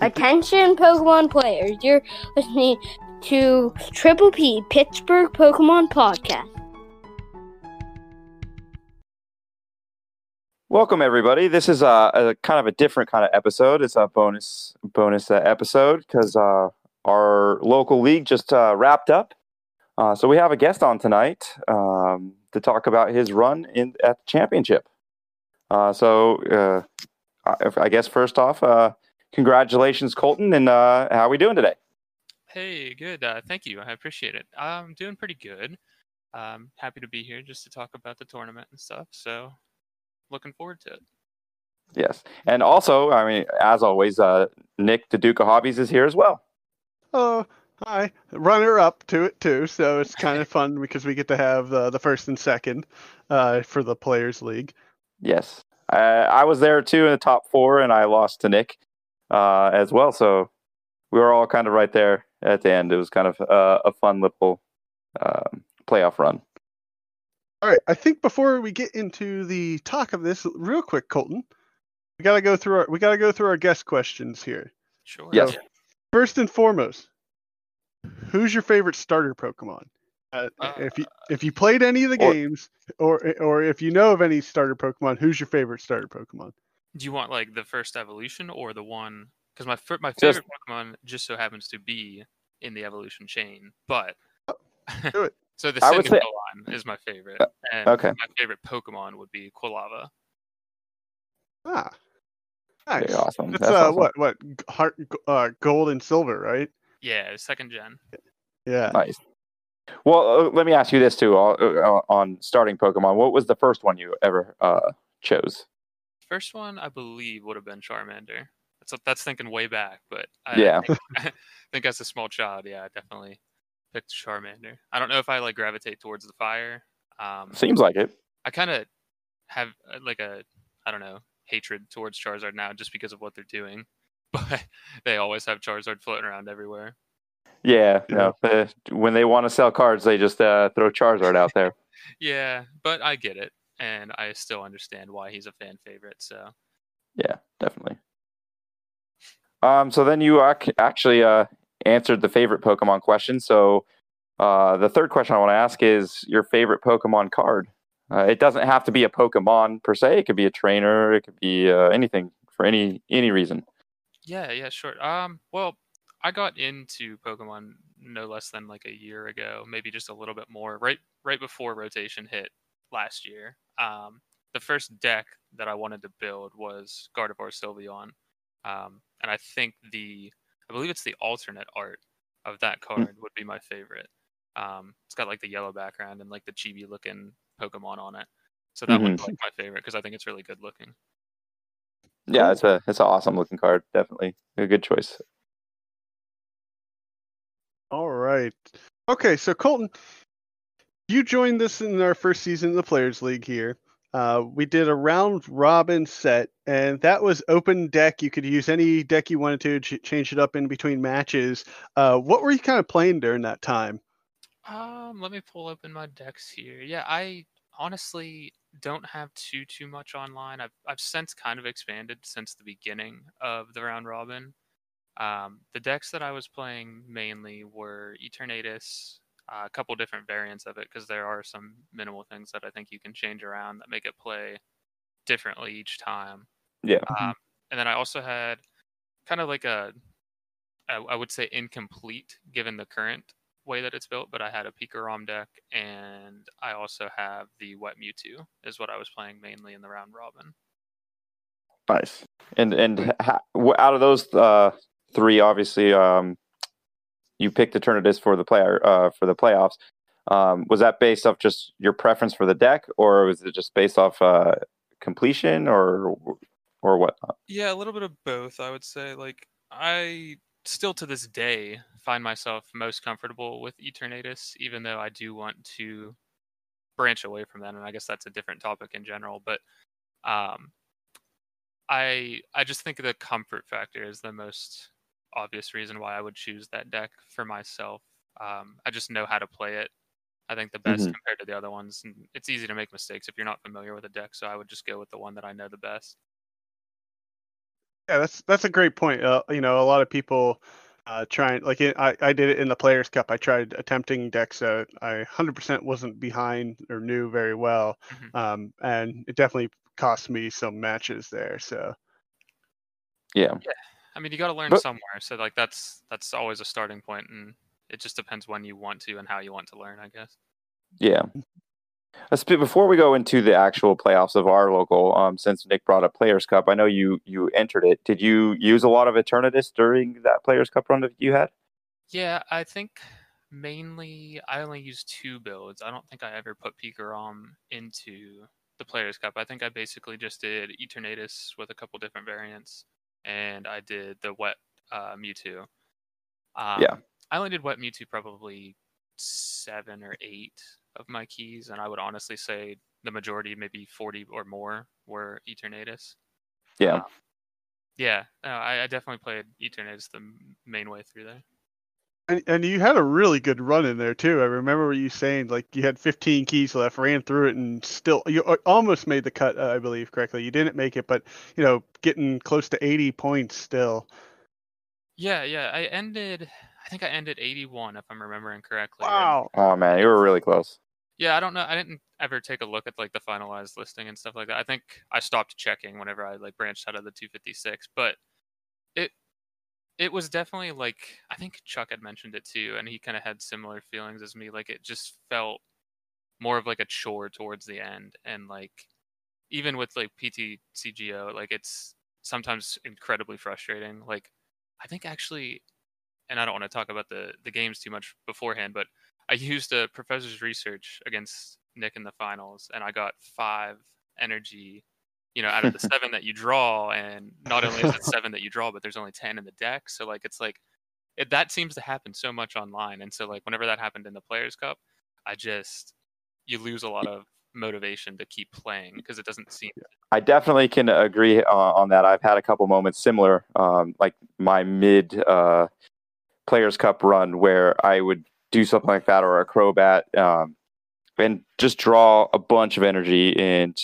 Attention, Pokemon players. You're listening to Triple P Pittsburgh Pokemon Podcast. Welcome everybody. This is a, a kind of a different kind of episode. It's a bonus bonus uh, episode because uh, our local league just uh, wrapped up. Uh, so we have a guest on tonight um, to talk about his run in at the championship. Uh, so uh, I, I guess first off, congratulations, Colton, and how are we doing today? Hey, good. thank you. I appreciate it. I'm doing pretty good. I'm happy to be here just to talk about the tournament and stuff. So looking forward to it. Yes, and also, I mean, as always, uh, Nick, the Duke of Hobbies, is here as well. Oh, hi, runner up to it too. So it's kind of fun because we get to have the the first and second uh, for the Players League. Yes, uh, I was there too in the top four, and I lost to Nick uh, as well. So we were all kind of right there at the end. It was kind of uh, a fun little um, playoff run. All right, I think before we get into the talk of this, real quick, Colton, we gotta go through our we gotta go through our guest questions here. Sure. Yes. So, first and foremost, who's your favorite starter Pokemon? Uh, uh, if you if you played any of the or, games, or or if you know of any starter Pokemon, who's your favorite starter Pokemon? Do you want like the first evolution or the one? Because my my favorite just, Pokemon just so happens to be in the evolution chain, but oh, do it. So the second say... is my favorite, uh, and okay. my favorite Pokemon would be Quilava. Ah, nice. Very awesome. It's That's uh, awesome. what what heart uh, gold and silver, right? Yeah, second gen. Yeah. Nice. Well, uh, let me ask you this too. Uh, uh, on starting Pokemon, what was the first one you ever uh, chose? First one, I believe, would have been Charmander. That's that's thinking way back, but I, yeah, I think, I think as a small child, yeah, definitely picked Charmander. I don't know if I like gravitate towards the fire. Um, Seems like it. I kind of have uh, like a I don't know hatred towards Charizard now just because of what they're doing, but they always have Charizard floating around everywhere. Yeah, no. Uh, when they want to sell cards, they just uh, throw Charizard out there. yeah, but I get it, and I still understand why he's a fan favorite. So. Yeah, definitely. Um, so then you ac- actually uh, answered the favorite Pokemon question. So uh, the third question I want to ask is your favorite Pokemon card. Uh, it doesn't have to be a Pokemon per se. It could be a trainer. It could be uh, anything for any any reason. Yeah, yeah, sure. Um, well, I got into Pokemon no less than like a year ago, maybe just a little bit more. Right, right before rotation hit last year. Um, the first deck that I wanted to build was Gardevoir Sylveon, um, and I think the I believe it's the alternate art of that hmm. card would be my favorite. Um, it's got like the yellow background and like the chibi looking Pokemon on it. So that mm-hmm. one's like my favorite because I think it's really good looking. Yeah, it's a it's an awesome looking card. Definitely a good choice. All right. Okay, so Colton, you joined this in our first season of the Players League here. Uh, we did a round robin set, and that was open deck. You could use any deck you wanted to, ch- change it up in between matches. Uh, what were you kind of playing during that time? Um, let me pull open my decks here. Yeah, I honestly don't have too too much online. I've I've since kind of expanded since the beginning of the round robin. Um, the decks that I was playing mainly were Eternatus, a couple different variants of it because there are some minimal things that I think you can change around that make it play differently each time. Yeah. Um, mm-hmm. and then I also had kind of like a, I, I would say incomplete given the current way that it's built, but I had a Pikarom deck and I also have the Wet Mewtwo is what I was playing mainly in the round robin. Nice. And and ha- out of those uh, three, obviously, um, you picked Eternatus for the player uh, for the playoffs. Um, was that based off just your preference for the deck, or was it just based off uh, completion, or or what? Yeah, a little bit of both. I would say. Like I still to this day find myself most comfortable with Eternatus, even though I do want to branch away from that, and I guess that's a different topic in general. But um, I I just think the comfort factor is the most obvious reason why I would choose that deck for myself. Um, I just know how to play it. I think the best mm-hmm. compared to the other ones. And it's easy to make mistakes if you're not familiar with a deck, so I would just go with the one that I know the best. Yeah, that's that's a great point. Uh, you know, a lot of people uh, trying like it, I I did it in the Players Cup. I tried attempting decks that I 100% wasn't behind or knew very well, Mhm. um, and it definitely cost me some matches there. So Yeah. I mean, you got to learn But- somewhere. So like that's that's always a starting point, and it just depends when you want to and how you want to learn, I guess. Yeah. Uh, Before we go into the actual playoffs of our local, um, since Nick brought up Players Cup, I know you you entered it. Did you use a lot of Eternatus during that Players Cup run that you had? Yeah, I think mainly I only used two builds. I don't think I ever put Pikarom into the Players Cup. I think I basically just did Eternatus with a couple different variants, and I did the Wet uh, Mewtwo. Um, Yeah. I only did Wet Mewtwo probably seven or eight of my keys, and I would honestly say the majority, maybe 40 or more, were Eternatus. Yeah. Um, yeah, no, I, I definitely played Eternatus the main way through there. And, and you had a really good run in there too. I remember you saying like you had 15 keys left, ran through it, and still you uh, almost made the cut. Uh, I believe correctly. You didn't make it, but you know, getting close to 80 points still. Yeah, yeah. I ended. I think I ended 81, if I'm remembering correctly. Wow. Oh man, you were really close. Yeah, I don't know. I didn't ever take a look at like the finalized listing and stuff like that. I think I stopped checking whenever I like branched out of the 256. But it it was definitely like I think Chuck had mentioned it too, and he kind of had similar feelings as me. Like it just felt more of like a chore towards the end, and like even with like PTCGO, like it's sometimes incredibly frustrating. Like I think actually, and I don't want to talk about the the games too much beforehand, but I used a professor's research against Nick in the finals, and I got five energy. You know, out of the seven that you draw, and not only is it seven that you draw, but there's only ten in the deck. So like, it's like it, that seems to happen so much online, and so like whenever that happened in the Players Cup, I just you lose a lot of motivation to keep playing because it doesn't seem I definitely can agree uh, on that. I've had a couple moments similar, um, like my mid uh, Players Cup run, where I would do something like that or a Crobat, um, and just draw a bunch of energy, and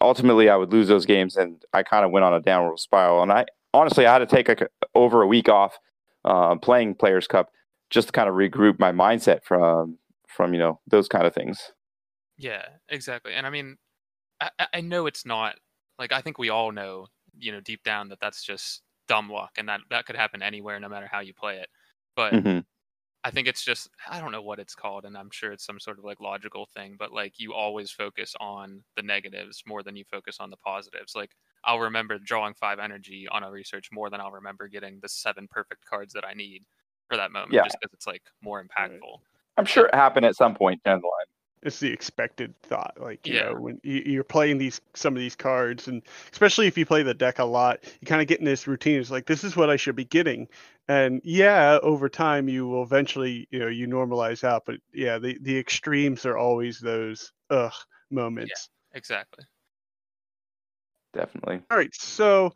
ultimately I would lose those games, and I kind of went on a downward spiral. And I honestly I had to take like over a week off uh, playing Players Cup just to kind of regroup my mindset from from you know those kind of things. Yeah, exactly. And I mean, I, I- know it's not like I think we all know, you know, deep down that that's just dumb luck, and that that could happen anywhere, no matter how you play it. But hmm I think it's just I don't know what it's called, and I'm sure it's some sort of like logical thing. But like you always focus on the negatives more than you focus on the positives. Like I'll remember drawing five energy on a research more than I'll remember getting the seven perfect cards that I need for that moment, Yeah. just because it's like more impactful. I'm sure it happened at some point down the line. It's the expected thought, like you Yeah. know, when you, you're playing these some of these cards, and especially if you play the deck a lot, you kind of get in this routine. It's like this is what I should be getting, and yeah, over time you will eventually, you know, you normalize out. But yeah, the the extremes are always those ugh moments. Exactly. Definitely. All right, so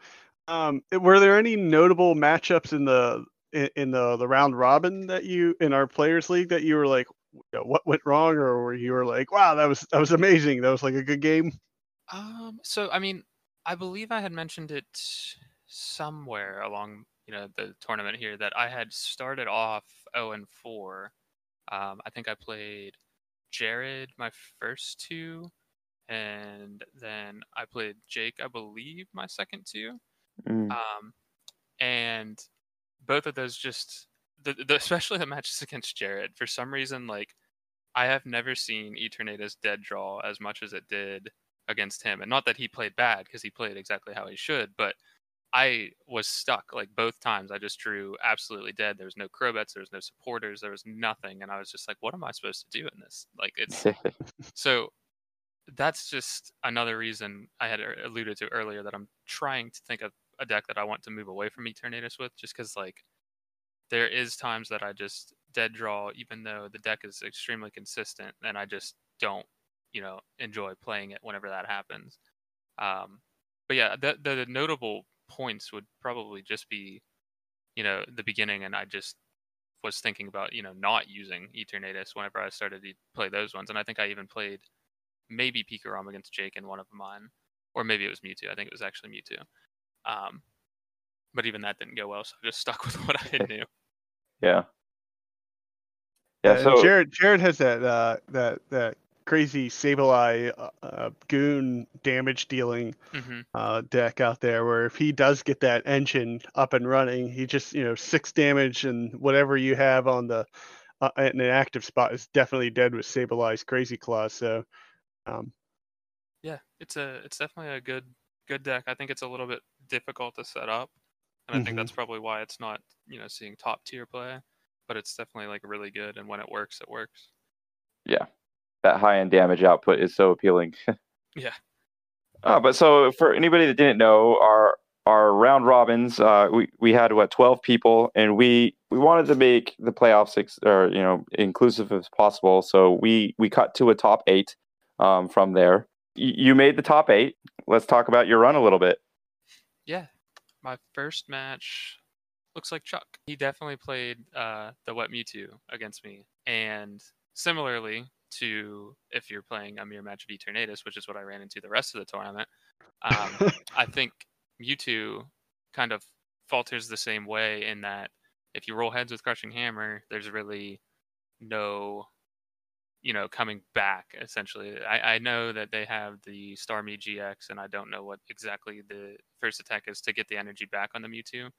um, were there any notable matchups in the in, in the the round robin that you in our players league that you were like, you know, what went wrong, or were you were like, wow, that was that was amazing, that was like a good game? Um, so I mean, I believe I had mentioned it somewhere along, you know, the tournament here that I had started off 0 and 4. Um, I think I played Jared my first two, and then I played Jake, I believe, my second two. Mm. Um, and both of those just, the, the, especially the matches against Jared, for some reason, like I have never seen Eternatus dead draw as much as it did against him. And not that he played bad, because he played exactly how he should, but I was stuck like both times. I just drew absolutely dead. There was no Crobats, there was no supporters, there was nothing, and I was just like, "What am I supposed to do in this?" Like it's so. That's just another reason I had uh, alluded to earlier that I'm trying to think of a deck that I want to move away from Eternatus with, just because like there is times that I just dead draw, even though the deck is extremely consistent, and I just don't, you know, enjoy playing it whenever that happens. Um, but yeah, the, the notable points would probably just be, you know, the beginning, and I just was thinking about, you know, not using Eternatus whenever I started to play those ones, and I think I even played maybe Pikarom against Jake in one of mine, or maybe it was Mewtwo. I think it was actually Mewtwo. Um, but even that didn't go well, so I just stuck with what I knew. Yeah. Yeah. and So Jared Jared has that uh, that that crazy Sableye uh, uh, goon damage dealing hmm uh, deck out there where if he does get that engine up and running, he just you know six damage and whatever you have on the uh, in an active spot is definitely dead with Sableye's crazy claw. So um, Yeah, it's a it's definitely a good good deck. I think it's a little bit difficult to set up, and I think Mhm. that's probably why it's not you know seeing top tier play. But it's definitely like really good, and when it works, it works. yeah, that high end damage output is so appealing. Yeah. Uh, but so for anybody that didn't know, our our round robins, uh, we we had what twelve people, and we we wanted to make the playoffs ex- or you know inclusive as possible. So we we cut to a top eight um, from there. Y- you made the top eight. Let's talk about your run a little bit. Yeah, my first match looks like Chuck. He definitely played uh, the Wet Mewtwo against me, and similarly to if you're playing a mere match of Eternatus, which is what I ran into the rest of the tournament. Um, I think Mewtwo kind of falters the same way in that if you roll heads with Crushing Hammer, there's really no, you know, coming back. Essentially, I, I know that they have the Starmie GX, and I don't know what exactly the first attack is to get the energy back on the Mewtwo,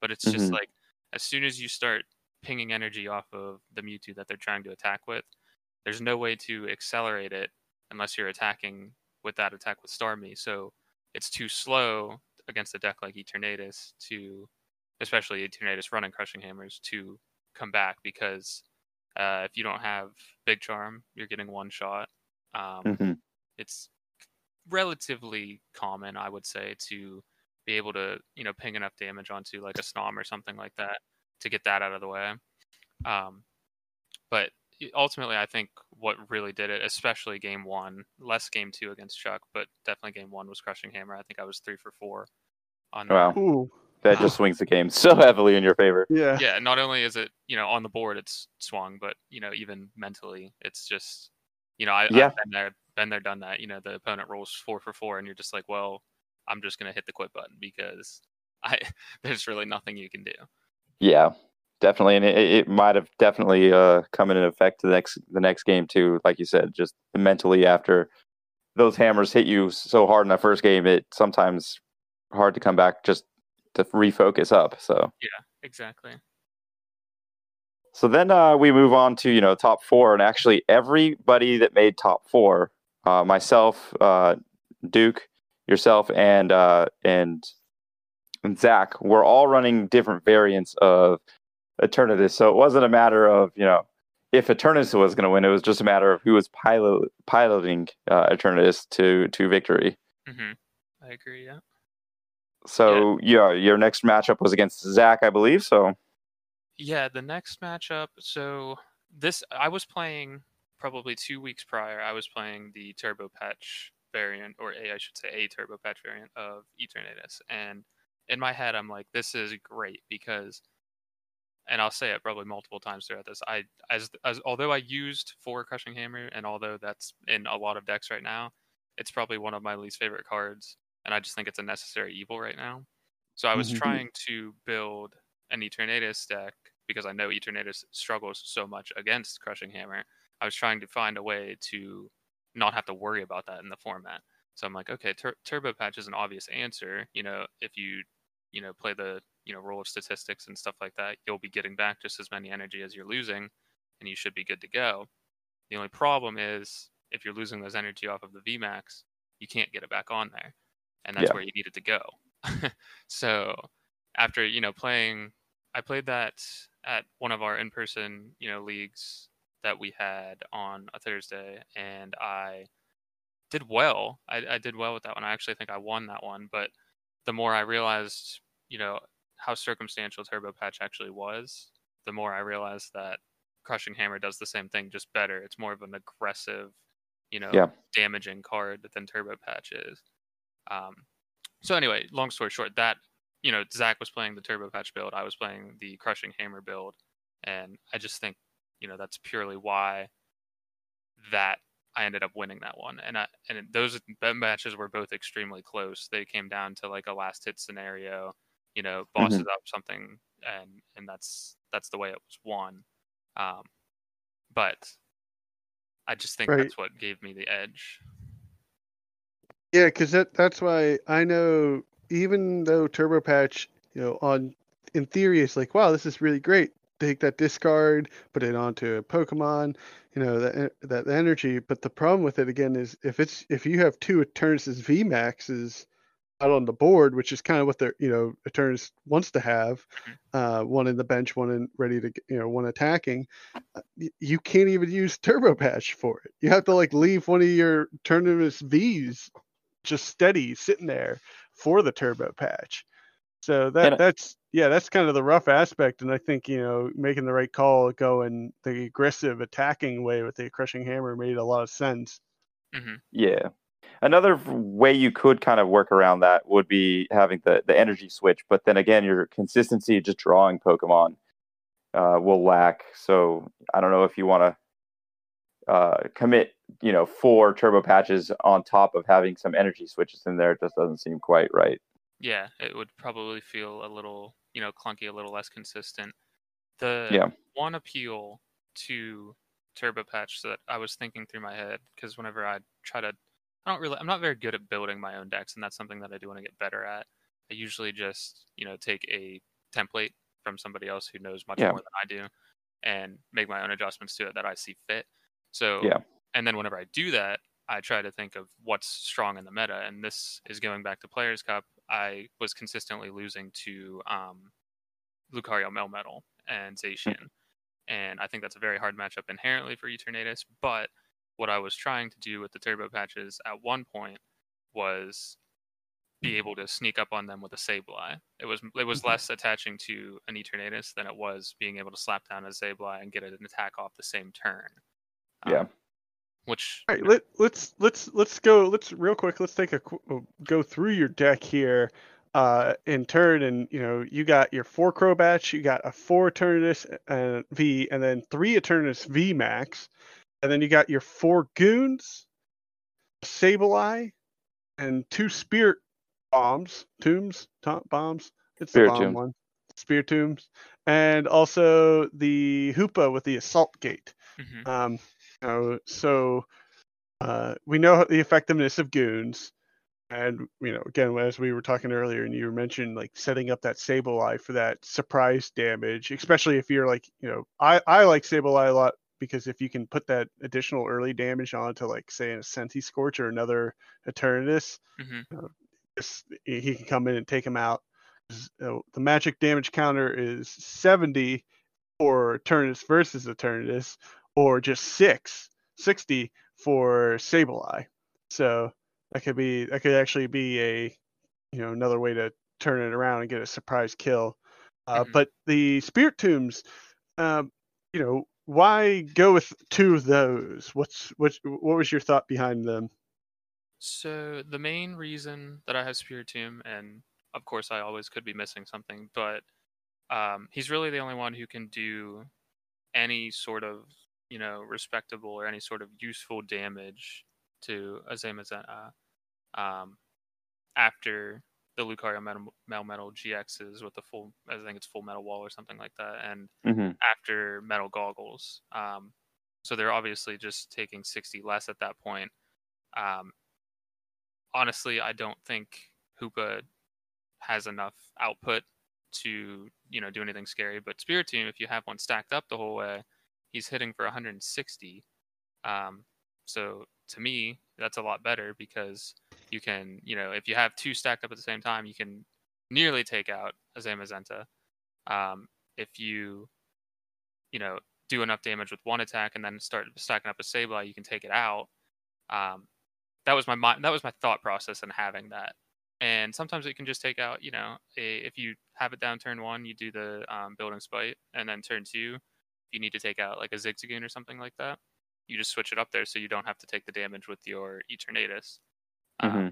but it's just Mhm. like as soon as you start pinging energy off of the Mewtwo that they're trying to attack with, there's no way to accelerate it unless you're attacking with that attack with Starmie. So it's too slow against a deck like Eternatus to, especially Eternatus running Crushing Hammers, to come back because uh, if you don't have Big Charm, you're getting one shot. Um, Mhm. It's relatively common, I would say, to be able to, you know, ping enough damage onto like a Snom or something like that to get that out of the way. Um, but ultimately, I think what really did it, especially game one, less game two against Chuck, but definitely game one was Crushing Hammer. I think I was three for four on that. Wow, ooh, that just swings the game so heavily in your favor. yeah, yeah not only is it you know on the board it's swung but you know even mentally it's just you know I, Yeah. i've been there been there done that you know the opponent rolls four for four and you're just like well i'm just gonna hit the quit button because i there's really nothing you can do Yeah, definitely, and it, it might have definitely uh, come into effect the next the next game too. Like you said, just mentally after those hammers hit you so hard in that first game, it sometimes hard to come back just to refocus up. So yeah, exactly so then uh, we move on to you know top four, and actually everybody that made top four, uh, myself, uh, Duke, yourself, and uh, and and Zach, were all running different variants of Eternatus. So it wasn't a matter of you know if Eternatus was going to win; it was just a matter of who was pilot piloting uh, Eternatus to to victory. hmm i agree yeah So yeah, your next matchup was against Zach, I believe. So Yeah, the next matchup. So this, I was playing probably two weeks prior. I was playing the Turbo Patch variant, or a I should say a Turbo Patch variant of Eternatus, and in my head, I'm like, this is great because, and I'll say it probably multiple times throughout this. I as as although I used for Crushing Hammer, and although that's in a lot of decks right now, it's probably one of my least favorite cards, and I just think it's a necessary evil right now. So I was Mhm. trying to build an Eternatus deck because I know Eternatus struggles so much against Crushing Hammer. I was trying to find a way to not have to worry about that in the format. So I'm like, okay, tur- Turbo Patch is an obvious answer. You know, if you, you know, play the, you know, role of statistics and stuff like that, you'll be getting back just as many energy as you're losing, and you should be good to go. The only problem is if you're losing those energy off of the VMAX, you can't get it back on there, and that's Yeah. where you needed to go. so after you know playing I played that at one of our in-person, you know, leagues that we had on a Thursday, and I did well. I, I did well with that one. I actually think I won that one. But the more I realized, you know, how circumstantial Turbo Patch actually was, the more I realized that Crushing Hammer does the same thing, just better. It's more of an aggressive, you know, Yeah. damaging card than Turbo Patch is. Um, so anyway, long story short, that you know, Zach was playing the Turbo Patch build, I was playing the Crushing Hammer build, and I just think, you know, that's purely why that I ended up winning that one. And I, and those matches were both extremely close. They came down to like a last hit scenario. you know, bosses up something, and and that's that's the way it was won. Um, but I just think Right. that's what gave me the edge. Yeah, because that that's why I know even though Turbo Patch, you know, on in theory it's like, wow, this is really great. Take that discard, put it onto a Pokemon, you know, that that energy. But the problem with it again is if it's if you have two Eternus V Maxes out on the board, which is kind of what they're you know Eternus wants to have, uh, one in the bench, one in ready to you know one attacking. uh, You can't even use Turbo Patch for it. You have to like leave one of your Eternus V's just steady sitting there for the turbo patch. So that And- that's yeah, that's kind of the rough aspect, and I think you know making the right call, going the aggressive attacking way with the crushing hammer made a lot of sense. hmm Yeah. Another way you could kind of work around that would be having the, the energy switch, but then again, your consistency of just drawing Pokemon uh, will lack. So I don't know if you want to uh, commit, you know, four turbo patches on top of having some energy switches in there. It just doesn't seem quite right. Yeah, it would probably feel a little, you know, clunky, a little less consistent. The Yeah. one appeal to Turbo Patch that I was thinking through my head because whenever I try to, I don't really, I'm not very good at building my own decks, and that's something that I do want to get better at. I usually just, you know, take a template from somebody else who knows much Yeah. more than I do, and make my own adjustments to it that I see fit. So Yeah. and then whenever I do that, I try to think of what's strong in the meta, and this is going back to Players Cup. I was consistently losing to um, Lucario Melmetal and Zacian, mm-hmm. and I think that's a very hard matchup inherently for Eternatus. But what I was trying to do with the turbo patches at one point was be mm-hmm. able to sneak up on them with a Sableye. It was it was mm-hmm. less attaching to an Eternatus than it was being able to slap down a Sableye and get an attack off the same turn. Yeah. Um, which All right, let, let's let's let's go. Let's real quick. Let's take a uh, go through your deck here, uh, in turn. And you know, you got your four Crobats, you got a four Eternus uh, V, and then three Eternus V Max, and then you got your four Goons, Sableye, and two Spirit Bombs, Tombs, to- Bombs. It's Spirit the bomb Tomb. one. Spear Tombs, and also the Hoopa with the Assault Gate. Mhm. Um, you know, so uh, we know the effectiveness of goons, and you know, again, as we were talking earlier, and you mentioned like setting up that Sableye for that surprise damage, especially if you're like, you know, I I like Sableye a lot because if you can put that additional early damage onto like say a Centiskorch or another Eternatus, Mhm. this, he can come in and take him out. uh, the magic damage counter is 70 for Eternatus versus Eternatus, or just six, 60 for Sableye. So that could be that could actually be a you know another way to turn it around and get a surprise kill. Uh, Mhm. But the Spiritombs, um, you know, why go with two of those? What's what? What was your thought behind them? So the main reason that I have Spiritomb, and of course I always could be missing something, but um, he's really the only one who can do any sort of you know respectable or any sort of useful damage to a Zamazenta um, after the Lucario Metal, Metal GXs with the full, I think it's full metal wall or something like that, and hmm after metal goggles. Um, so they're obviously just taking 60 less at that point. Um, honestly, I don't think Hoopa has enough output to you know do anything scary. But Spiritomb, if you have one stacked up the whole way, he's hitting for 160. Um, so to me, that's a lot better because you can you know if you have two stacked up at the same time, you can nearly take out a Zamazenta. Um, if you you know do enough damage with one attack and then start stacking up a Sableye, you can take it out. Um, that was my that was my thought process in having that. And sometimes it can just take out, you know, a, if you have it down turn one, you do the um, building spite, and then turn two, you need to take out like a Zigzagoon or something like that. You just switch it up there so you don't have to take the damage with your Eternatus. Um, hmm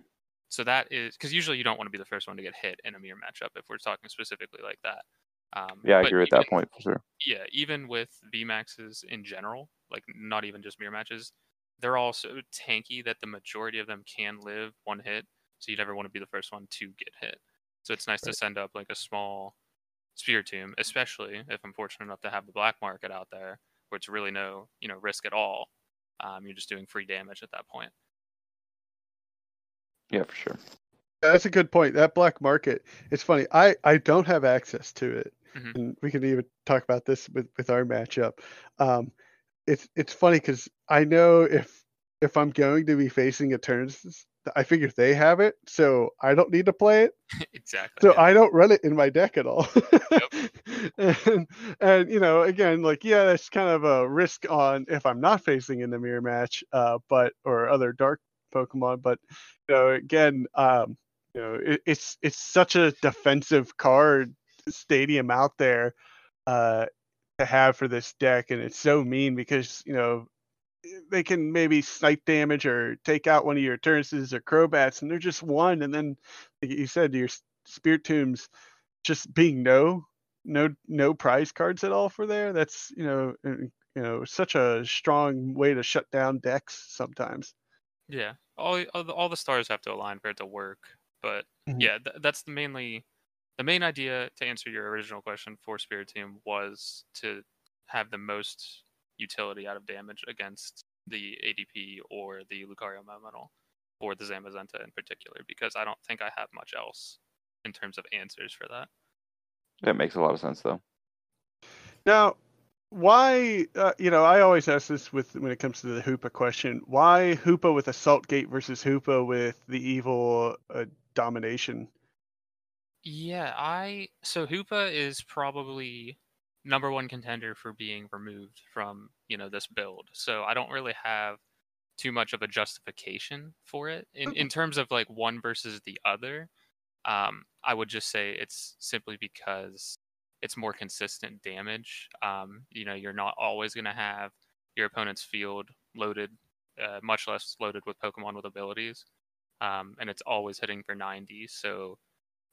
so that is because usually you don't want to be the first one to get hit in a mirror matchup if we're talking specifically like that. Um, Yeah, I agree with even- that point for sure. yeah, even with VMAXs in general, like not even just mirror matches, they're all so tanky that the majority of them can live one hit. So you never want to be the first one to get hit. So it's nice to send up like a small Spiritomb, especially if I'm fortunate enough to have the black market out there, where it's really no you know risk at all. Um, you're just doing free damage at that point. Yeah, for sure. That's a good point. That black market. It's funny. I I don't have access to it, Mhm. and we can even talk about this with with our matchup. Um, it's it's funny because I know if if I'm going to be facing Eterns, I figure they have it, so I don't need to play it. exactly. So yeah. I don't run it in my deck at all. and and you know, again, like yeah, that's kind of a risk on if I'm not facing in the mirror match, uh, but or other dark Pokemon. But you know, again, um, you know, it, it's it's such a defensive card stadium out there uh to have for this deck, and it's so mean because you know they can maybe snipe damage or take out one of your Turnises or Crobats, and they're just one. And then, like you said, your Spiritombs just being no, no, no prize cards at all for there. That's you know, uh, you know, such a strong way to shut down decks sometimes. Yeah, all all the, stars have to align for it to work. But Mhm. yeah, th- that's the mainly the main idea to answer your original question for Spiritomb was to have the most utility out of damage against the ADP or the Lucario Melmetal or the Zamazenta in particular, because I don't think I have much else in terms of answers for that. That makes a lot of sense, though. Now, why? Uh, you know, I always ask this with when it comes to the Hoopa question. Why Hoopa with Assault Gate versus Hoopa with the evil uh, domination? Yeah, I so Hoopa is probably number one contender for being removed from you know this build. So I don't really have too much of a justification for it in in terms of like one versus the other. Um, I would just say it's simply because it's more consistent damage. Um, you know, you're not always going to have your opponent's field loaded, uh, much less loaded with Pokemon with abilities, um, and it's always hitting for 90. So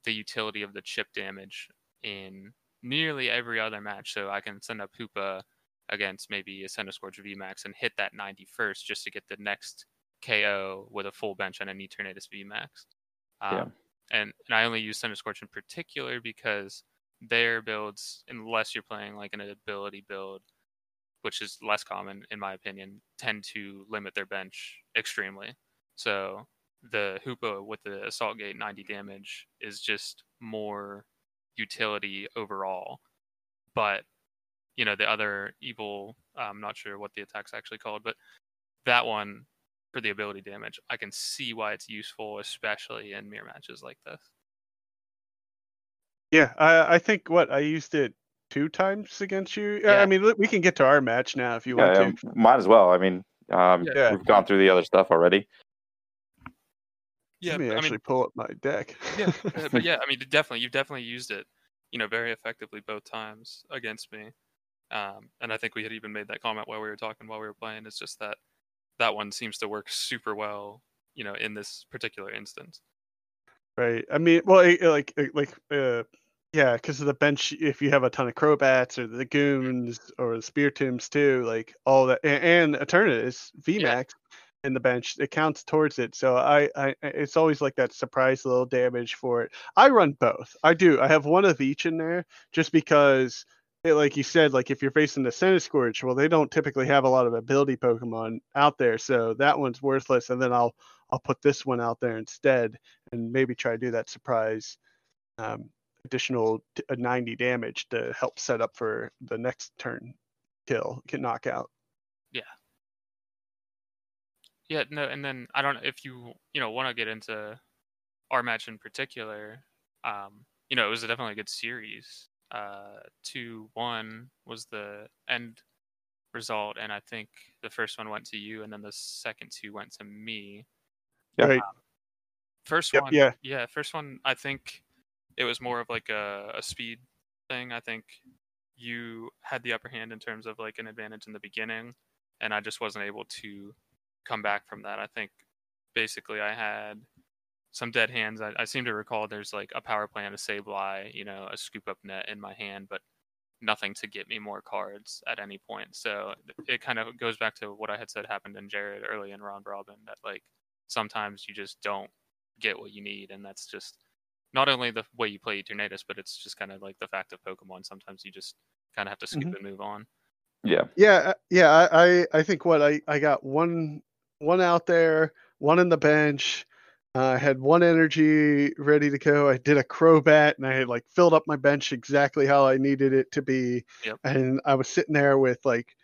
the utility of the chip damage in nearly every other match. So I can send up Hoopa against maybe a Scorch VMAX and hit that 91st just to get the next KO with a full bench and an Eternatus VMAX. Um, Yeah. and, and I only use Scorch in particular because their builds, unless you're playing like an ability build, which is less common in my opinion, tend to limit their bench extremely. So the Hoopa with the Assault Gate 90 damage is just more utility overall. But, you know, the other evil, I'm not sure what the attack's actually called, but that one for the ability damage, I can see why it's useful, especially in mirror matches like this. Yeah, I, I think what I used it two times against you. Yeah. Yeah. I mean, we can get to our match now if you Yeah, want yeah, might as well. I mean, um, Yeah. we've gone through the other stuff already. To. Let me I actually mean, pull up my deck. yeah, uh, but yeah, I mean, definitely, you've definitely used it, you know, very effectively both times against me. Um, and I think we had even made that comment while we were talking while we were playing. It's just that that one seems to work super well, you know, in this particular instance. Right. I mean, well, it, like, it- like, uh, yeah, because of the bench. If you have a ton of Crobats or the Goons or the Spear Tombs too, like all that, and, and Eternatus VMAX in the bench, it counts towards it. So I, I, it's always like that surprise little damage for it. I run both. I do. I have one of each in there, just because. it- Like you said, like if you're facing the Centiskorch, well, they don't typically have a lot of ability Pokemon out there, so that one's worthless. And then I'll I'll put this one out there instead, and maybe try to do that surprise um, additional t- uh, 90 damage to help set up for the next turn kill, get knockout. Yeah, no, and then I don't know if you you know want to get into our match in particular. Um, you know, it was definitely a good series. Uh, two one was the end result, and I think the first one went to you, and then the second two went to me. Yeah. Right. First Yep, one, yeah. yeah, first one. I think it was more of like a, a speed thing. I think you had the upper hand in terms of like an advantage in the beginning, and I just wasn't able to come back from that. I think basically I had some dead hands. I, I seem to recall there's like a power play and a Sableye, you know, a scoop up net in my hand, but nothing to get me more cards at any point. So it kind of goes back to what I had said happened in Jared early in round robin that like sometimes you just don't get what you need, and that's just not only the way you play Eternatus, but it's just kind of like the fact of Pokemon. Sometimes you just kind of have to skip Mhm. and move on. Yeah. Yeah, uh, yeah. I, I, I think what I, I got one, one out there, one in the bench. Uh, I had one energy ready to go. I did a Crobat, and I had like filled up my bench exactly how I needed it to be. Yep. And I was sitting there with like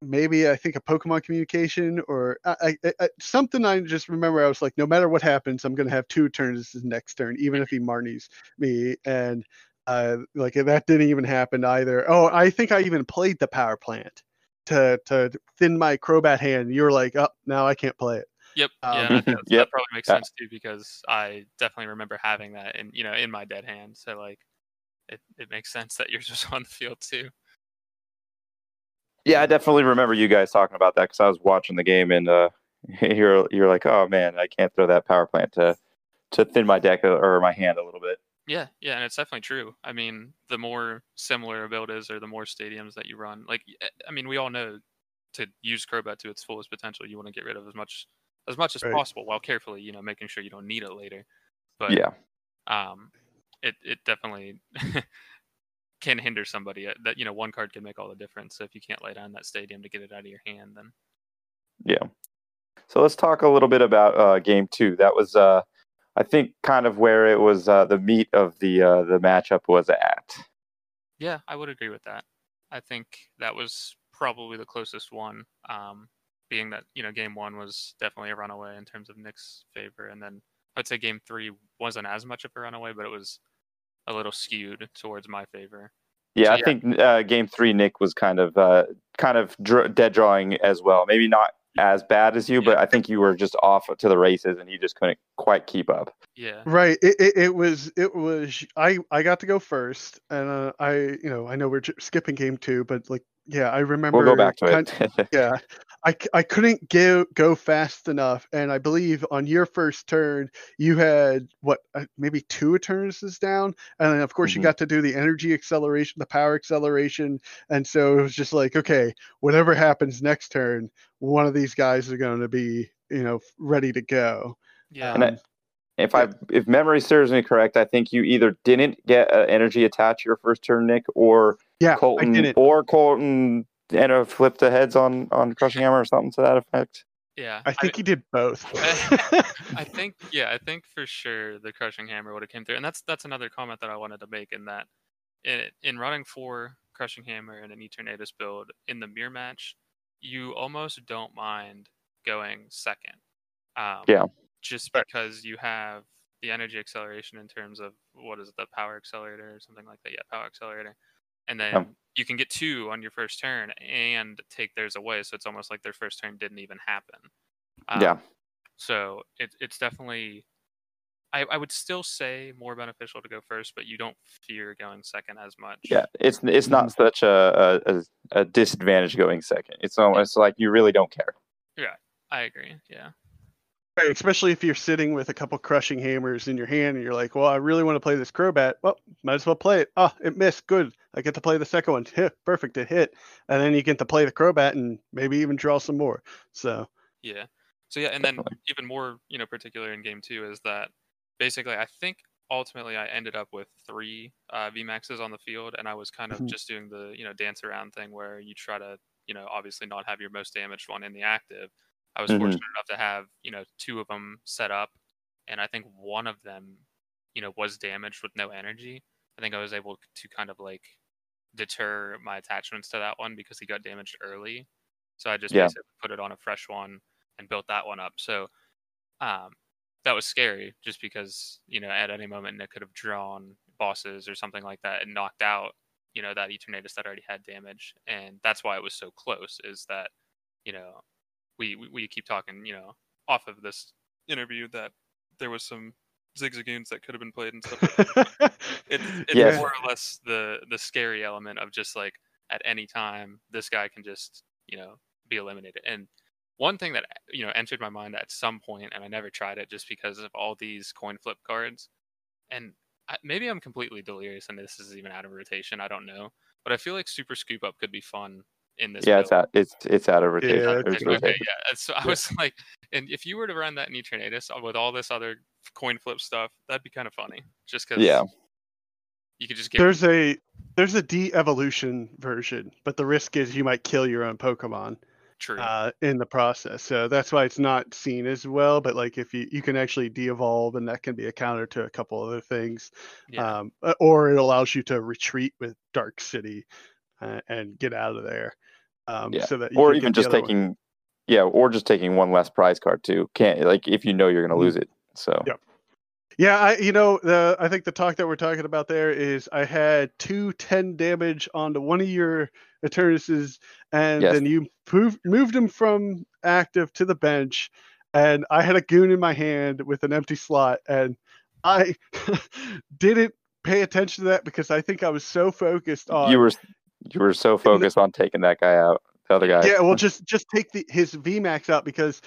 maybe I think a Pokemon communication or I, I, I, something. I just remember I was like, no matter what happens, I'm gonna have two turns this next turn, even if he Marnies me. And uh, like that didn't even happen either. Oh, I think I even played the power plant to to thin my Crobat hand. You were like, oh, now I can't play it. Yep. Um, yeah, that, that, Yep. that probably makes Yeah. sense too because I definitely remember having that in you know in my dead hand. So like, it it makes sense that yours was on the field too. Yeah, I definitely remember you guys talking about that because I was watching the game and uh, you're you're like, oh man, I can't throw that power plant to to thin my deck uh, or my hand a little bit. Yeah, yeah, and it's definitely true. I mean, the more similar a build is, or the more stadiums that you run, like, I mean, we all know to use Crobat to its fullest potential, you want to get rid of as much as much as Right. possible, while carefully, you know, making sure you don't need it later. But yeah, um, it it definitely can hinder somebody. Uh, That you know, one card can make all the difference. So if you can't lay down that stadium to get it out of your hand, then yeah. So let's talk a little bit about uh, game two. That was, uh, I think, kind of where it was. Uh, the meat of the uh, the matchup was at. Yeah, I would agree with that. I think that was probably the closest one. Um, being that you know, game one was definitely a runaway in terms of Nick's favor, and then I'd say game three wasn't as much of a runaway, but it was a little skewed towards my favor. Yeah, So, I yeah. think uh, game three, Nick was kind of uh, kind of dr- dead drawing as well. Maybe not as bad as you, but I think you were just off to the races and you just couldn't quite keep up. Yeah, Right. It, it, it was it was I I got to go first, and uh, I you know I know we're j- skipping game two, but like yeah, I remember. We'll go back to kind- it. yeah, I, c- I couldn't go go fast enough, and I believe on your first turn you had what uh, maybe two occurrences down, and then of course Mhm. you got to do the energy acceleration, the power acceleration, and so it was just like okay, whatever happens next turn, one of these guys are going to be you know ready to go. yeah, And I- Um, if I if memory serves me correct, I think you either didn't get uh, energy attached your first turn, Nick, or yeah, I Colton, didn't. or Colton and uh, flipped the heads on on crushing hammer or something to that effect. yeah. I think he did both. I think yeah, I think for sure the crushing hammer would have came through, and that's that's another comment that I wanted to make in that in in running for crushing hammer and an Eternatus build in the mirror match, you almost don't mind going second. Um, Yeah. Just because you have the energy acceleration in terms of what is it, the power accelerator or something like that? Yeah, power accelerator, and then you can get two on your first turn and take theirs away, so it's almost like their first turn didn't even happen. Um, yeah, so it, it's definitely, I, I would still say more beneficial to go first, but you don't fear going second as much. yeah. It's it's not such a, a a disadvantage going second. It's almost like you really don't care. Yeah, I agree. Yeah. Right, especially if you're sitting with a couple crushing hammers in your hand and you're like, well, I really want to play this Crobat. Well, might as well play it. Oh, it missed. Good. I get to play the second one. Heh, perfect. It hit. And then you get to play the Crobat and maybe even draw some more. So, Yeah. So yeah, and then Definitely. even more, you know, particular in game two is that basically I think ultimately I ended up with three uh, VMAXs on the field, and I was kind of Mhm. just doing the you know dance around thing where you try to you know obviously not have your most damaged one in the active. I was Mhm. fortunate enough to have you know two of them set up, and I think one of them you know was damaged with no energy. I think I was able to kind of like deter my attachments to that one because he got damaged early. So I just Yeah. basically put it on a fresh one and built that one up. So um, that was scary just because, you know, at any moment Nick could have drawn bosses or something like that and knocked out, you know, that Eternatus that already had damage. And that's why it was so close is that, you know, we, we, we keep talking, you know, off of this interview that there was some zigzagoons that could have been played and stuff it's, it's Yes. more or less the the scary element of just like at any time this guy can just you know be eliminated and one thing that you know entered my mind at some point and i never tried it just because of all these coin flip cards and I, maybe i'm completely delirious and this is even out of rotation i don't know but i feel like super scoop up could be fun in this. Yeah, it's out. It's it's out of rotation. Yeah, It it's Okay, rotated. yeah. So I Yeah. was like, and if you were to run that in Eternatus uh, with all this other coin flip stuff, that'd be kind of funny. Just because, Yeah. you could just get There's a there's a de-evolution version, but the risk is you might kill your own Pokemon true. uh, in the process. So that's why it's not seen as well. But like if you you can actually de-evolve, and that can be a counter to a couple other things. yeah, Um, uh, or it allows you to retreat with Dark City uh, and get out of there. Um, Yeah. So that Or even just taking, yeah, or just taking one less prize card too. Can't like if you know you're gonna Mhm. lose it. So Yep. Yeah, I you know the I think the talk that we're talking about there is I had two ten 10 damage onto one of your Eternatuses, and Yes. then you moved moved him from active to the bench, and I had a goon in my hand with an empty slot, and I didn't pay attention to that because I think I was so focused on you were you were so focused on taking that guy out. The other guy. yeah, well, just just take the his VMAX out because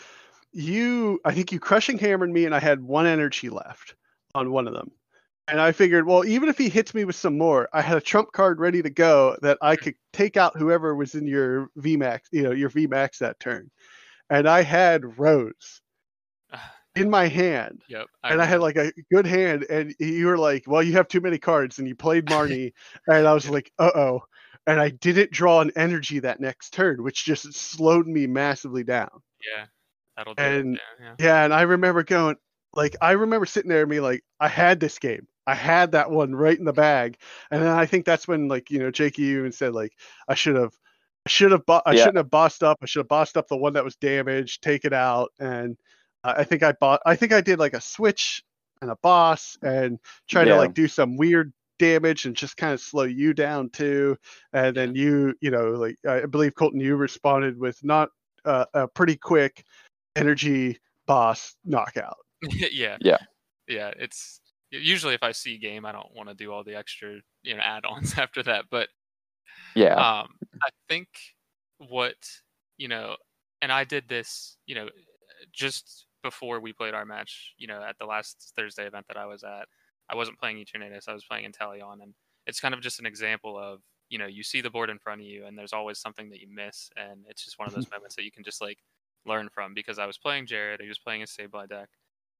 you, I think you crushing hammered me, and I had one energy left on one of them, and I figured, well, even if he hits me with some more, I had a trump card ready to go that I could take out whoever was in your VMAX, you know, your VMAX that turn, and I had Rose in my hand. yep. And I had like a good hand, and you were like, "Well, you have too many cards," and you played Marnie, and I was like, "Uh oh," and I didn't draw an energy that next turn, which just slowed me massively down. yeah, that'll do. it, and- yeah, yeah. Yeah, and I remember going, like, I remember sitting there and being like, "I had this game, I had that one right in the bag," and then I think that's when, like, you know, Jakey even said, like, I should have. I should have. Bo- I Yeah. shouldn't have bossed up. I should have bossed up the one that was damaged, take it out, and uh, I think I bought. I think I did like a switch and a boss, and try to like do some weird damage and just kind of slow you down too. And then you, you know, like I believe Colton, you responded with not uh, a pretty quick energy boss knockout. yeah. Yeah. Yeah. It's usually if I see game, I don't want to do all the extra, you know, add-ons after that. But Yeah. um, I think what you know, and I did this, you know, just before we played our match, you know, at the last Thursday event that I was at. I wasn't playing Eternatus, I was playing Inteleon, and it's kind of just an example of you know you see the board in front of you, and there's always something that you miss, and it's just one of those moments that you can just like learn from. Because I was playing Jared, he was playing a Sableye deck,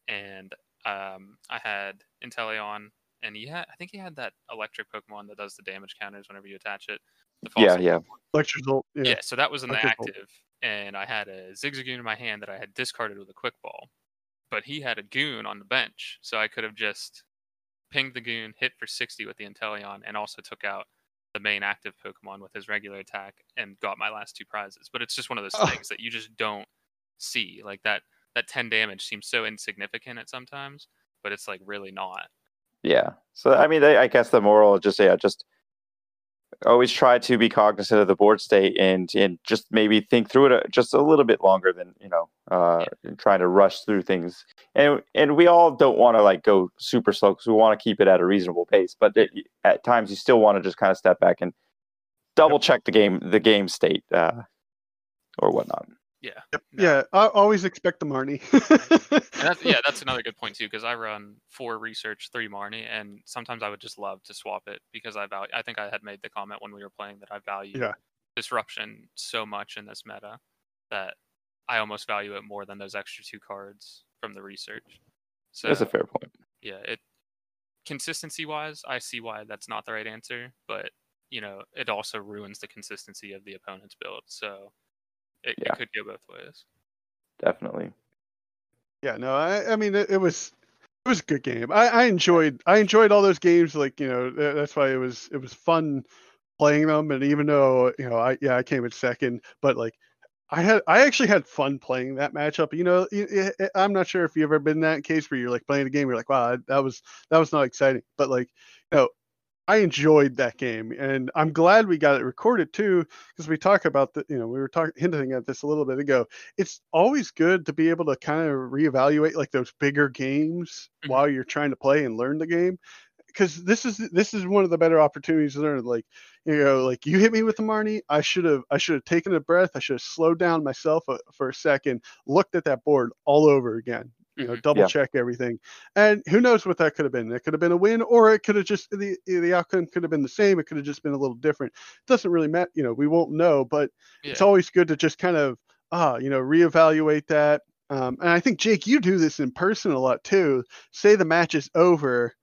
and um, I had Inteleon, and he had I think he had that electric Pokemon that does the damage counters whenever you attach it. The yeah. false Yeah. Lectures, yeah. yeah. so that was in the Electric active, and I had a Zigzagoon in my hand that I had discarded with a quick ball, but he had a goon on the bench, so I could have just pinged the goon, hit for 60 with the Inteleon, and also took out the main active Pokemon with his regular attack and got my last two prizes. But it's just one of those Oh. things that you just don't see. Like that that 10 damage seems so insignificant at sometimes, but it's like really not. Yeah. So I mean, I guess the moral just yeah, just always try to be cognizant of the board state and and just maybe think through it just a little bit longer than you know uh trying to rush through things. And and we all don't want to like go super slow because we want to keep it at a reasonable pace. But it, at times you still want to just kind of step back and double check the game the game state uh, or whatnot. Yeah. Yep. No. Yeah, I always expect the Marnie. And that's, yeah, that's another good point too, because I run four research, three Marnie, and sometimes I would just love to swap it because I value. I think I had made the comment when we were playing that I value Yeah. disruption so much in this meta that I almost value it more than those extra two cards from the research. So That's a fair point. yeah, it consistency wise, I see why that's not the right answer, but you know, it also ruins the consistency of the opponent's build. So it, Yeah. it could go both ways. Definitely. yeah, no, I, I mean, it, it was it was a good game. I, I enjoyed I enjoyed all those games. Like you know, that's why it was it was fun playing them. And even though you know, I yeah, I came in second, but like. I had I actually had fun playing that matchup. You know, i- i- I'm not sure if you've ever been in that case where you're like playing a game, you're like, wow, that was that was not exciting. But like, you know, I enjoyed that game, and I'm glad we got it recorded too, because we talk about the, you know, we were talking hinting at this a little bit ago. It's always good to be able to kind of reevaluate like those bigger games Mhm. while you're trying to play and learn the game, because this is this is one of the better opportunities to learn. Like, you know, like you hit me with the Marnie, I should have I should have taken a breath, I should have slowed down myself a, for a second, looked at that board all over again, you know, Mhm. double Yeah. check everything. And who knows what that could have been? It could have been a win, or it could have just the the outcome could have been the same. It could have just been a little different. It doesn't really matter. You know, we won't know, but Yeah. it's always good to just kind of ah, you know, reevaluate that. Um, and I think Jake, you do this in person a lot too. Say the match is over,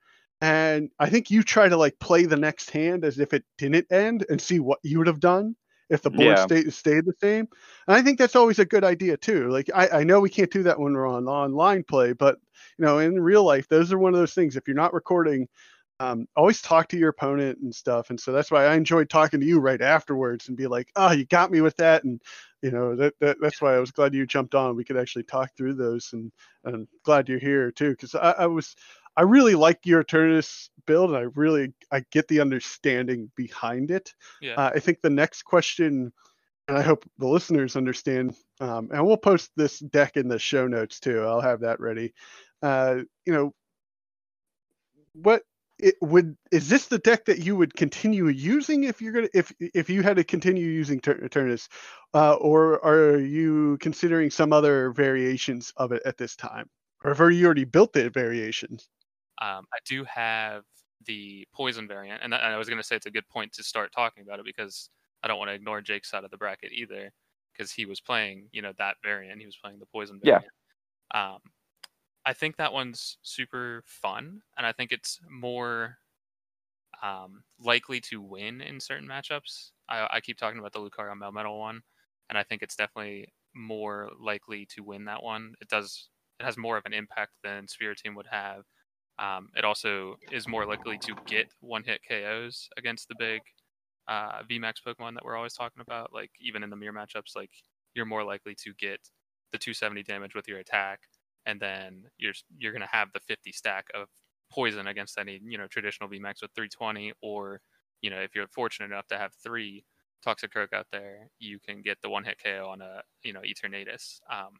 and I think you try to like play the next hand as if it didn't end and see what you would have done if the board Yeah. stayed stayed the same. And I think that's always a good idea too. Like I, I know we can't do that when we're on online play, but you know, in real life, those are one of those things. If you're not recording, um, always talk to your opponent and stuff. And so that's why I enjoyed talking to you right afterwards and be like, oh, you got me with that. And you know, that, that that's why I was glad you jumped on. We could actually talk through those and and glad you're here too. Cause I, I was I really like your Eternatus build. And I really I get the understanding behind it. Yeah. Uh, I think the next question, and I hope the listeners understand, um, and we'll post this deck in the show notes too. I'll have that ready. Uh, you know, what it would is this the deck that you would continue using if you're gonna if if you had to continue using Tur- Eternatus, uh, or are you considering some other variations of it at this time, or have you already built the variations? Um, I do have the poison variant, and, I was going to say it's a good point to start talking about it because I don't want to ignore Jake's side of the bracket either, because he was playing, you know, that variant. He was playing the poison Yeah. variant. Um, I think that one's super fun, and I think it's more um, likely to win in certain matchups. I, I keep talking about the Lucario Melmetal one, and I think it's definitely more likely to win that one. It does. It has more of an impact than Spiritomb would have. Um, it also is more likely to get one-hit KOs against the big uh, VMAX Pokemon that we're always talking about. Like even in the mirror matchups, like you're more likely to get the 270 damage with your attack, and then you're you're gonna have the 50 stack of poison against any you know traditional VMAX with 320, or you know if you're fortunate enough to have three Toxic Toxicroak out there, you can get the one-hit KO on a you know Eternatus. Um,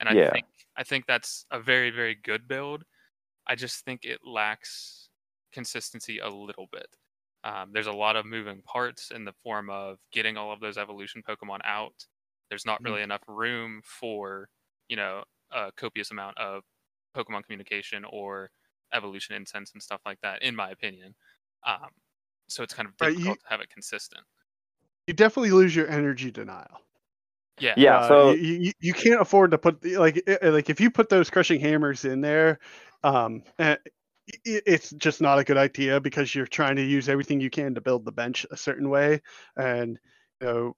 and I Yeah. think I think that's a very very good build. I just think it lacks consistency a little bit. Um, there's a lot of moving parts in the form of getting all of those evolution Pokemon out. There's not Mhm. really enough room for you know a copious amount of Pokemon communication or evolution incense and stuff like that, in my opinion. Um, so it's kind of Right, you- difficult to have it consistent. You definitely lose your energy denial. Yeah. Yeah. Uh, so you, you you can't afford to put the- like like if you put those crushing hammers in there, um, eh, it's just not a good idea because you're trying to use everything you can to build the bench a certain way, and you know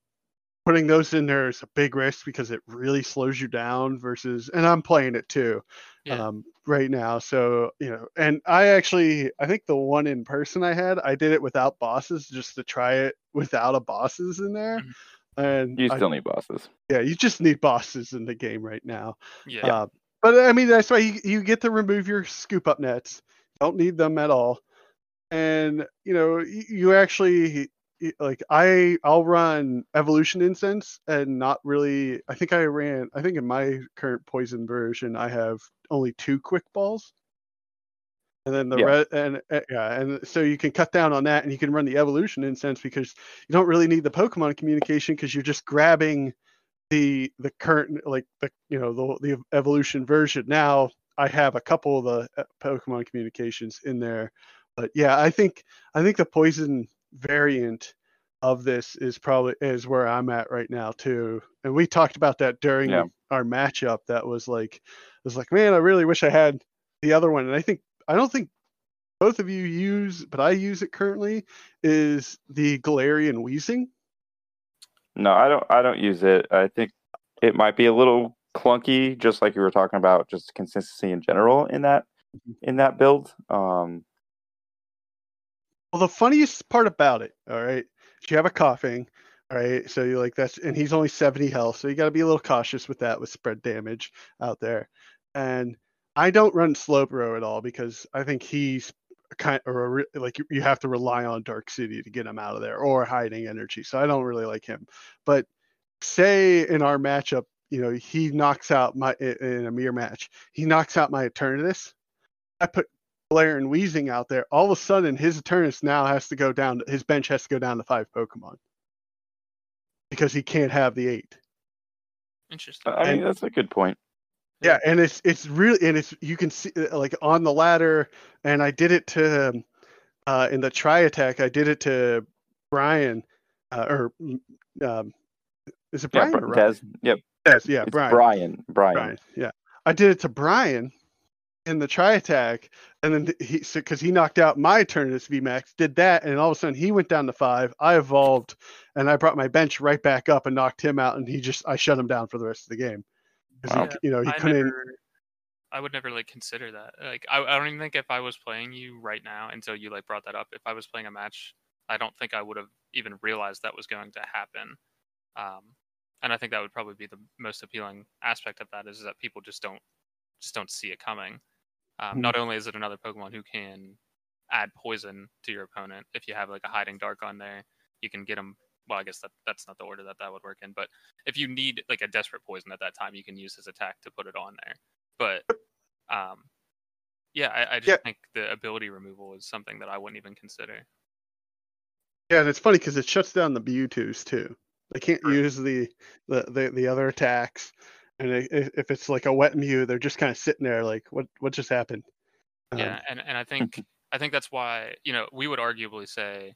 putting those in there is a big risk because it really slows you down versus and I'm playing it too Yeah. um, right now. So, you know, and I actually, I think the one in person I had, I did it without bosses just to try it without a bosses in there. Mhm. And you I- still need bosses. yeah, you just need bosses in the game right now. Yeah. Uh, but I mean, that's why you, you get to remove your scoop up nets. Don't need them at all. And you know, you, you actually like I I'll run evolution incense and not really. I think I ran. I think in my current poison version, I have only two quick balls. And then the Yeah. red and uh, yeah, and so you can cut down on that, and you can run the evolution incense because you don't really need the Pokemon communication because you're just grabbing the the current like the you know the the evolution version. Now i have a couple of the uh, pokemon communications in there but yeah i think i think the poison variant of this is probably is where i'm at right now too. And we talked about that during Yeah. our matchup that was like it was like man i really wish i had the other one. And i think i don't think both of you use but i use it currently is the Galarian Weezing No, I don't. I don't use it. I think it might be a little clunky, just like you were talking about, just consistency in general in that in that build. Um, Well, the funniest part about it, all right, is you have a coughing, all right. So you're like that's, and he's only 70 health, so you got to be a little cautious with that with spread damage out there. And I don't run Slowbro at all because I think he's kind or a re- like you- you have to rely on Dark City to get him out of there or hiding energy. So I don't really like him. But say in our matchup, you know, he knocks out my in in a mirror match, he knocks out my Eternatus. I put Galarian Weezing out there, all of a sudden his Eternatus now has to go down. His bench has to go down to five Pokemon because he can't have the eight. Interesting. I mean, And- that's a good point. Yeah, and it's it's really and it's you can see uh, like on the ladder, and I did it to um, uh, in the try attack. I did it to Brian, uh, or um, is it Yeah, Brian? or Ryan? Des. Yep. Yes, yeah, It's Brian. Brian. Brian. Brian. Yeah, I did it to Brian in the try attack, and then he because he knocked out my Eternatus VMAX, did that, and all of a sudden he went down to five. I evolved, and I brought my bench right back up and knocked him out, and he just I shut him down for the rest of the game. 'Cause Wow. he, you know, he I couldn't. never, I would never like consider that. Like, I, I don't even think if I was playing you right now until you like brought that up. If I was playing a match, I don't think I would have even realized that was going to happen. Um, and I think that would probably be the most appealing aspect of that is that people just don't just don't see it coming. Um, Hmm. Not only is it another Pokemon who can add poison to your opponent, if you have like a hiding dark on there, you can get them. Well, I guess that that's not the order that that would work in, but if you need like a desperate poison at that time, you can use his attack to put it on there. But um, yeah, I, I just Yeah. think the ability removal is something that I wouldn't even consider. Yeah, and it's funny because it shuts down the Mewtwo's too. They can't Right. use the, the the the other attacks, and if it's like a wet Mew, they're just kind of sitting there like, what what just happened? Um, yeah, and and I think I think that's why you know we would arguably say,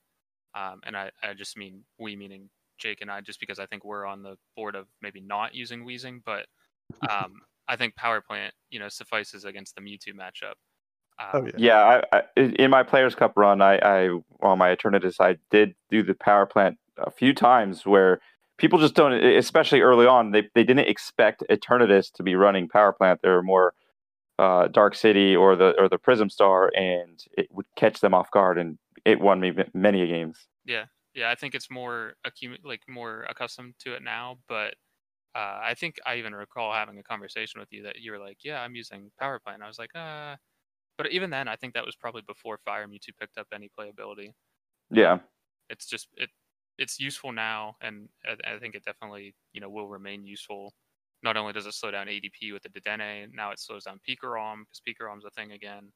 um, and I I just mean we meaning Jake and I, just because I think we're on the board of maybe not using Weezing, but um, I think Power Plant you know suffices against the Mewtwo matchup. Oh Um, yeah. Yeah, I, I, in my Players Cup run, I, I on my Eternatus, I did do the power plant a few times where people just don't, especially early on, they, they didn't expect Eternatus to be running power plant. They were more uh, Dark City or the or the Prism Star, and it would catch them off guard, and it won me many games. Yeah, yeah, I think it's more accumu- like more accustomed to it now. But uh, I think I even recall having a conversation with you that you were like, "Yeah, I'm using Power Plant." And I was like, "Uh," but even then, I think that was probably before Fire Mewtwo picked up any playability. Yeah, It's just it it's useful now, and I, I think it definitely you know will remain useful. Not only does it slow down ADP with the Dedenne, now it slows down Pikarom because Pikarom's a thing again.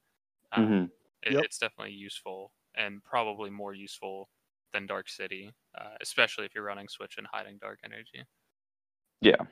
Um, hmm it, Yep. it's definitely useful and probably more useful than Dark City, uh, especially if you're running Switch and hiding Dark Energy. yeah,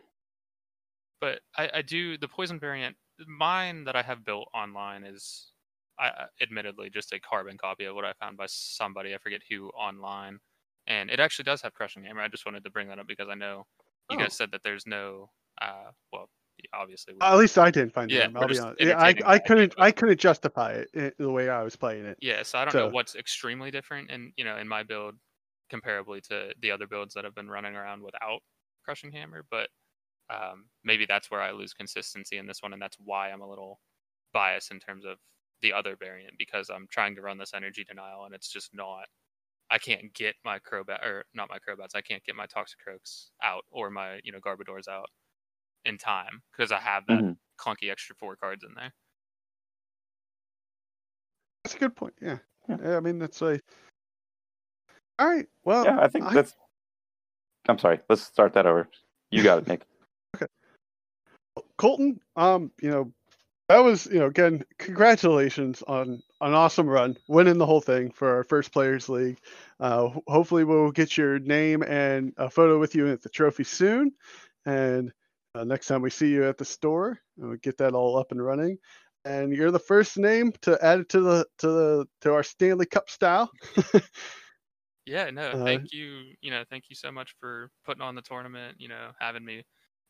But I, I do the poison variant. Mine that I have built online is, I admittedly just a carbon copy of what I found by somebody. I forget who online, and it actually does have crushing hammer. I just wanted to bring that up because I know you Oh. guys said that there's no, uh, well, obviously. we- At least I didn't find Yeah, it. I'll be honest. Yeah, I I couldn't I couldn't justify it the way I was playing it. Yeah, so I don't know what's extremely different in you know in my build comparably to the other builds that have been running around without crushing hammer, but um, maybe that's where I lose consistency in this one, and that's why I'm a little biased in terms of the other variant because I'm trying to run this energy denial and it's just not. I can't get my Crobat or not my Crobats. I can't get my Toxicroaks out or my you know Garbodors out in time because I have that Mhm. clunky extra four cards in there. That's a good point. Yeah. Yeah. Yeah, I mean that's a. All right. Well. yeah. I think I- that's. I'm sorry. Let's start that over. You got it, Nick. Okay. Colton, um, you know, that was, you know, again, congratulations on an awesome run, winning the whole thing for our first players league. Uh, hopefully, we'll get your name and a photo with you at the trophy soon. And uh, next time we see you at the store, we'll get that all up and running. And you're the first name to add it to the to the to our Stanley Cup style. Yeah, no, Uh, thank you. You know, thank you so much for putting on the tournament. You know, having me.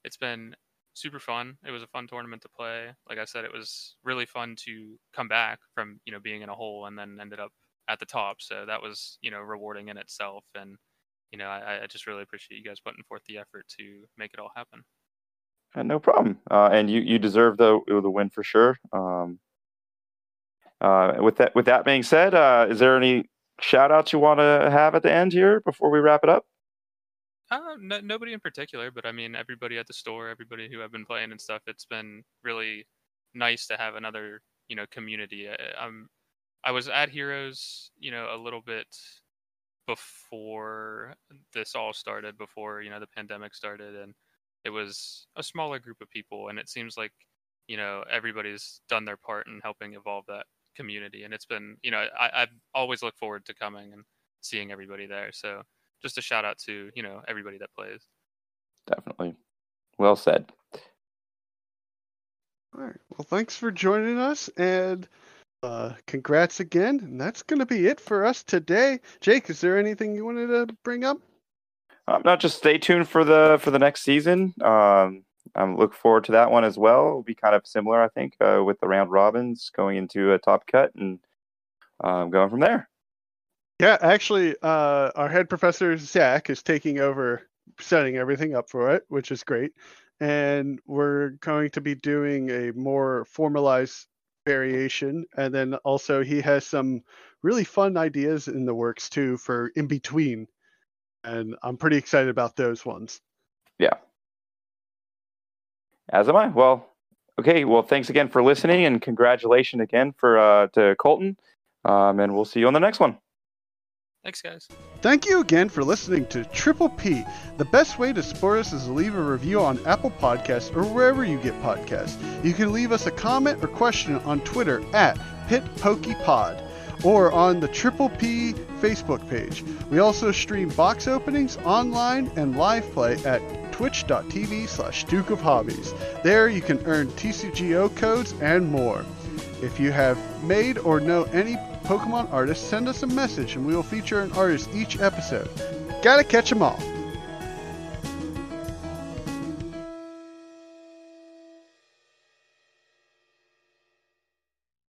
It's been super fun. It was a fun tournament to play. Like I said, it was really fun to come back from you know being in a hole and then ended up at the top. So that was you know rewarding in itself. And you know, I, I just really appreciate you guys putting forth the effort to make it all happen. Uh, no problem. Uh, and you you deserve the the win for sure. Um, uh, with that with that being said, uh, is there any shout outs you want to have at the end here before we wrap it up? Uh, no, nobody in particular, but I mean everybody at the store, everybody who I've been playing and stuff. It's been really nice to have another, you know, community. I, I'm, I was at Heroes, you know, a little bit before this all started, before you know the pandemic started, and it was a smaller group of people, and it seems like you know everybody's done their part in helping evolve that community, and it's been, you know, I, I always look forward to coming and seeing everybody there. So just a shout out to you know everybody that plays. Definitely. Well said. All right. Well, thanks for joining us, and uh, congrats again. And that's going to be it for us today. Jake, is there anything you wanted to bring up? Um, not just stay tuned for the for the next season. Um, I'm look forward to that one as well. It'll be kind of similar, I think, uh, with the round robins going into a top cut and um, going from there. Yeah, actually, uh, our head professor Zach is taking over, setting everything up for it, which is great. And we're going to be doing a more formalized variation, and then also he has some really fun ideas in the works too for in between, and I'm pretty excited about those ones. Yeah. As am I. Well, okay. Well, thanks again for listening, and congratulations again for uh, to Colton. Um, and we'll see you on the next one. Thanks, guys. Thank you again for listening to Triple P. The best way to support us is to leave a review on Apple Podcasts or wherever you get podcasts. You can leave us a comment or question on Twitter at PittPokePod or on the Triple P Facebook page. We also stream box openings online and live play at twitch.tv slash Duke of Hobbies. There you can earn TCGO codes and more. If you have made or know any Pokemon artists, send us a message and we will feature an artist each episode. Gotta catch 'em all!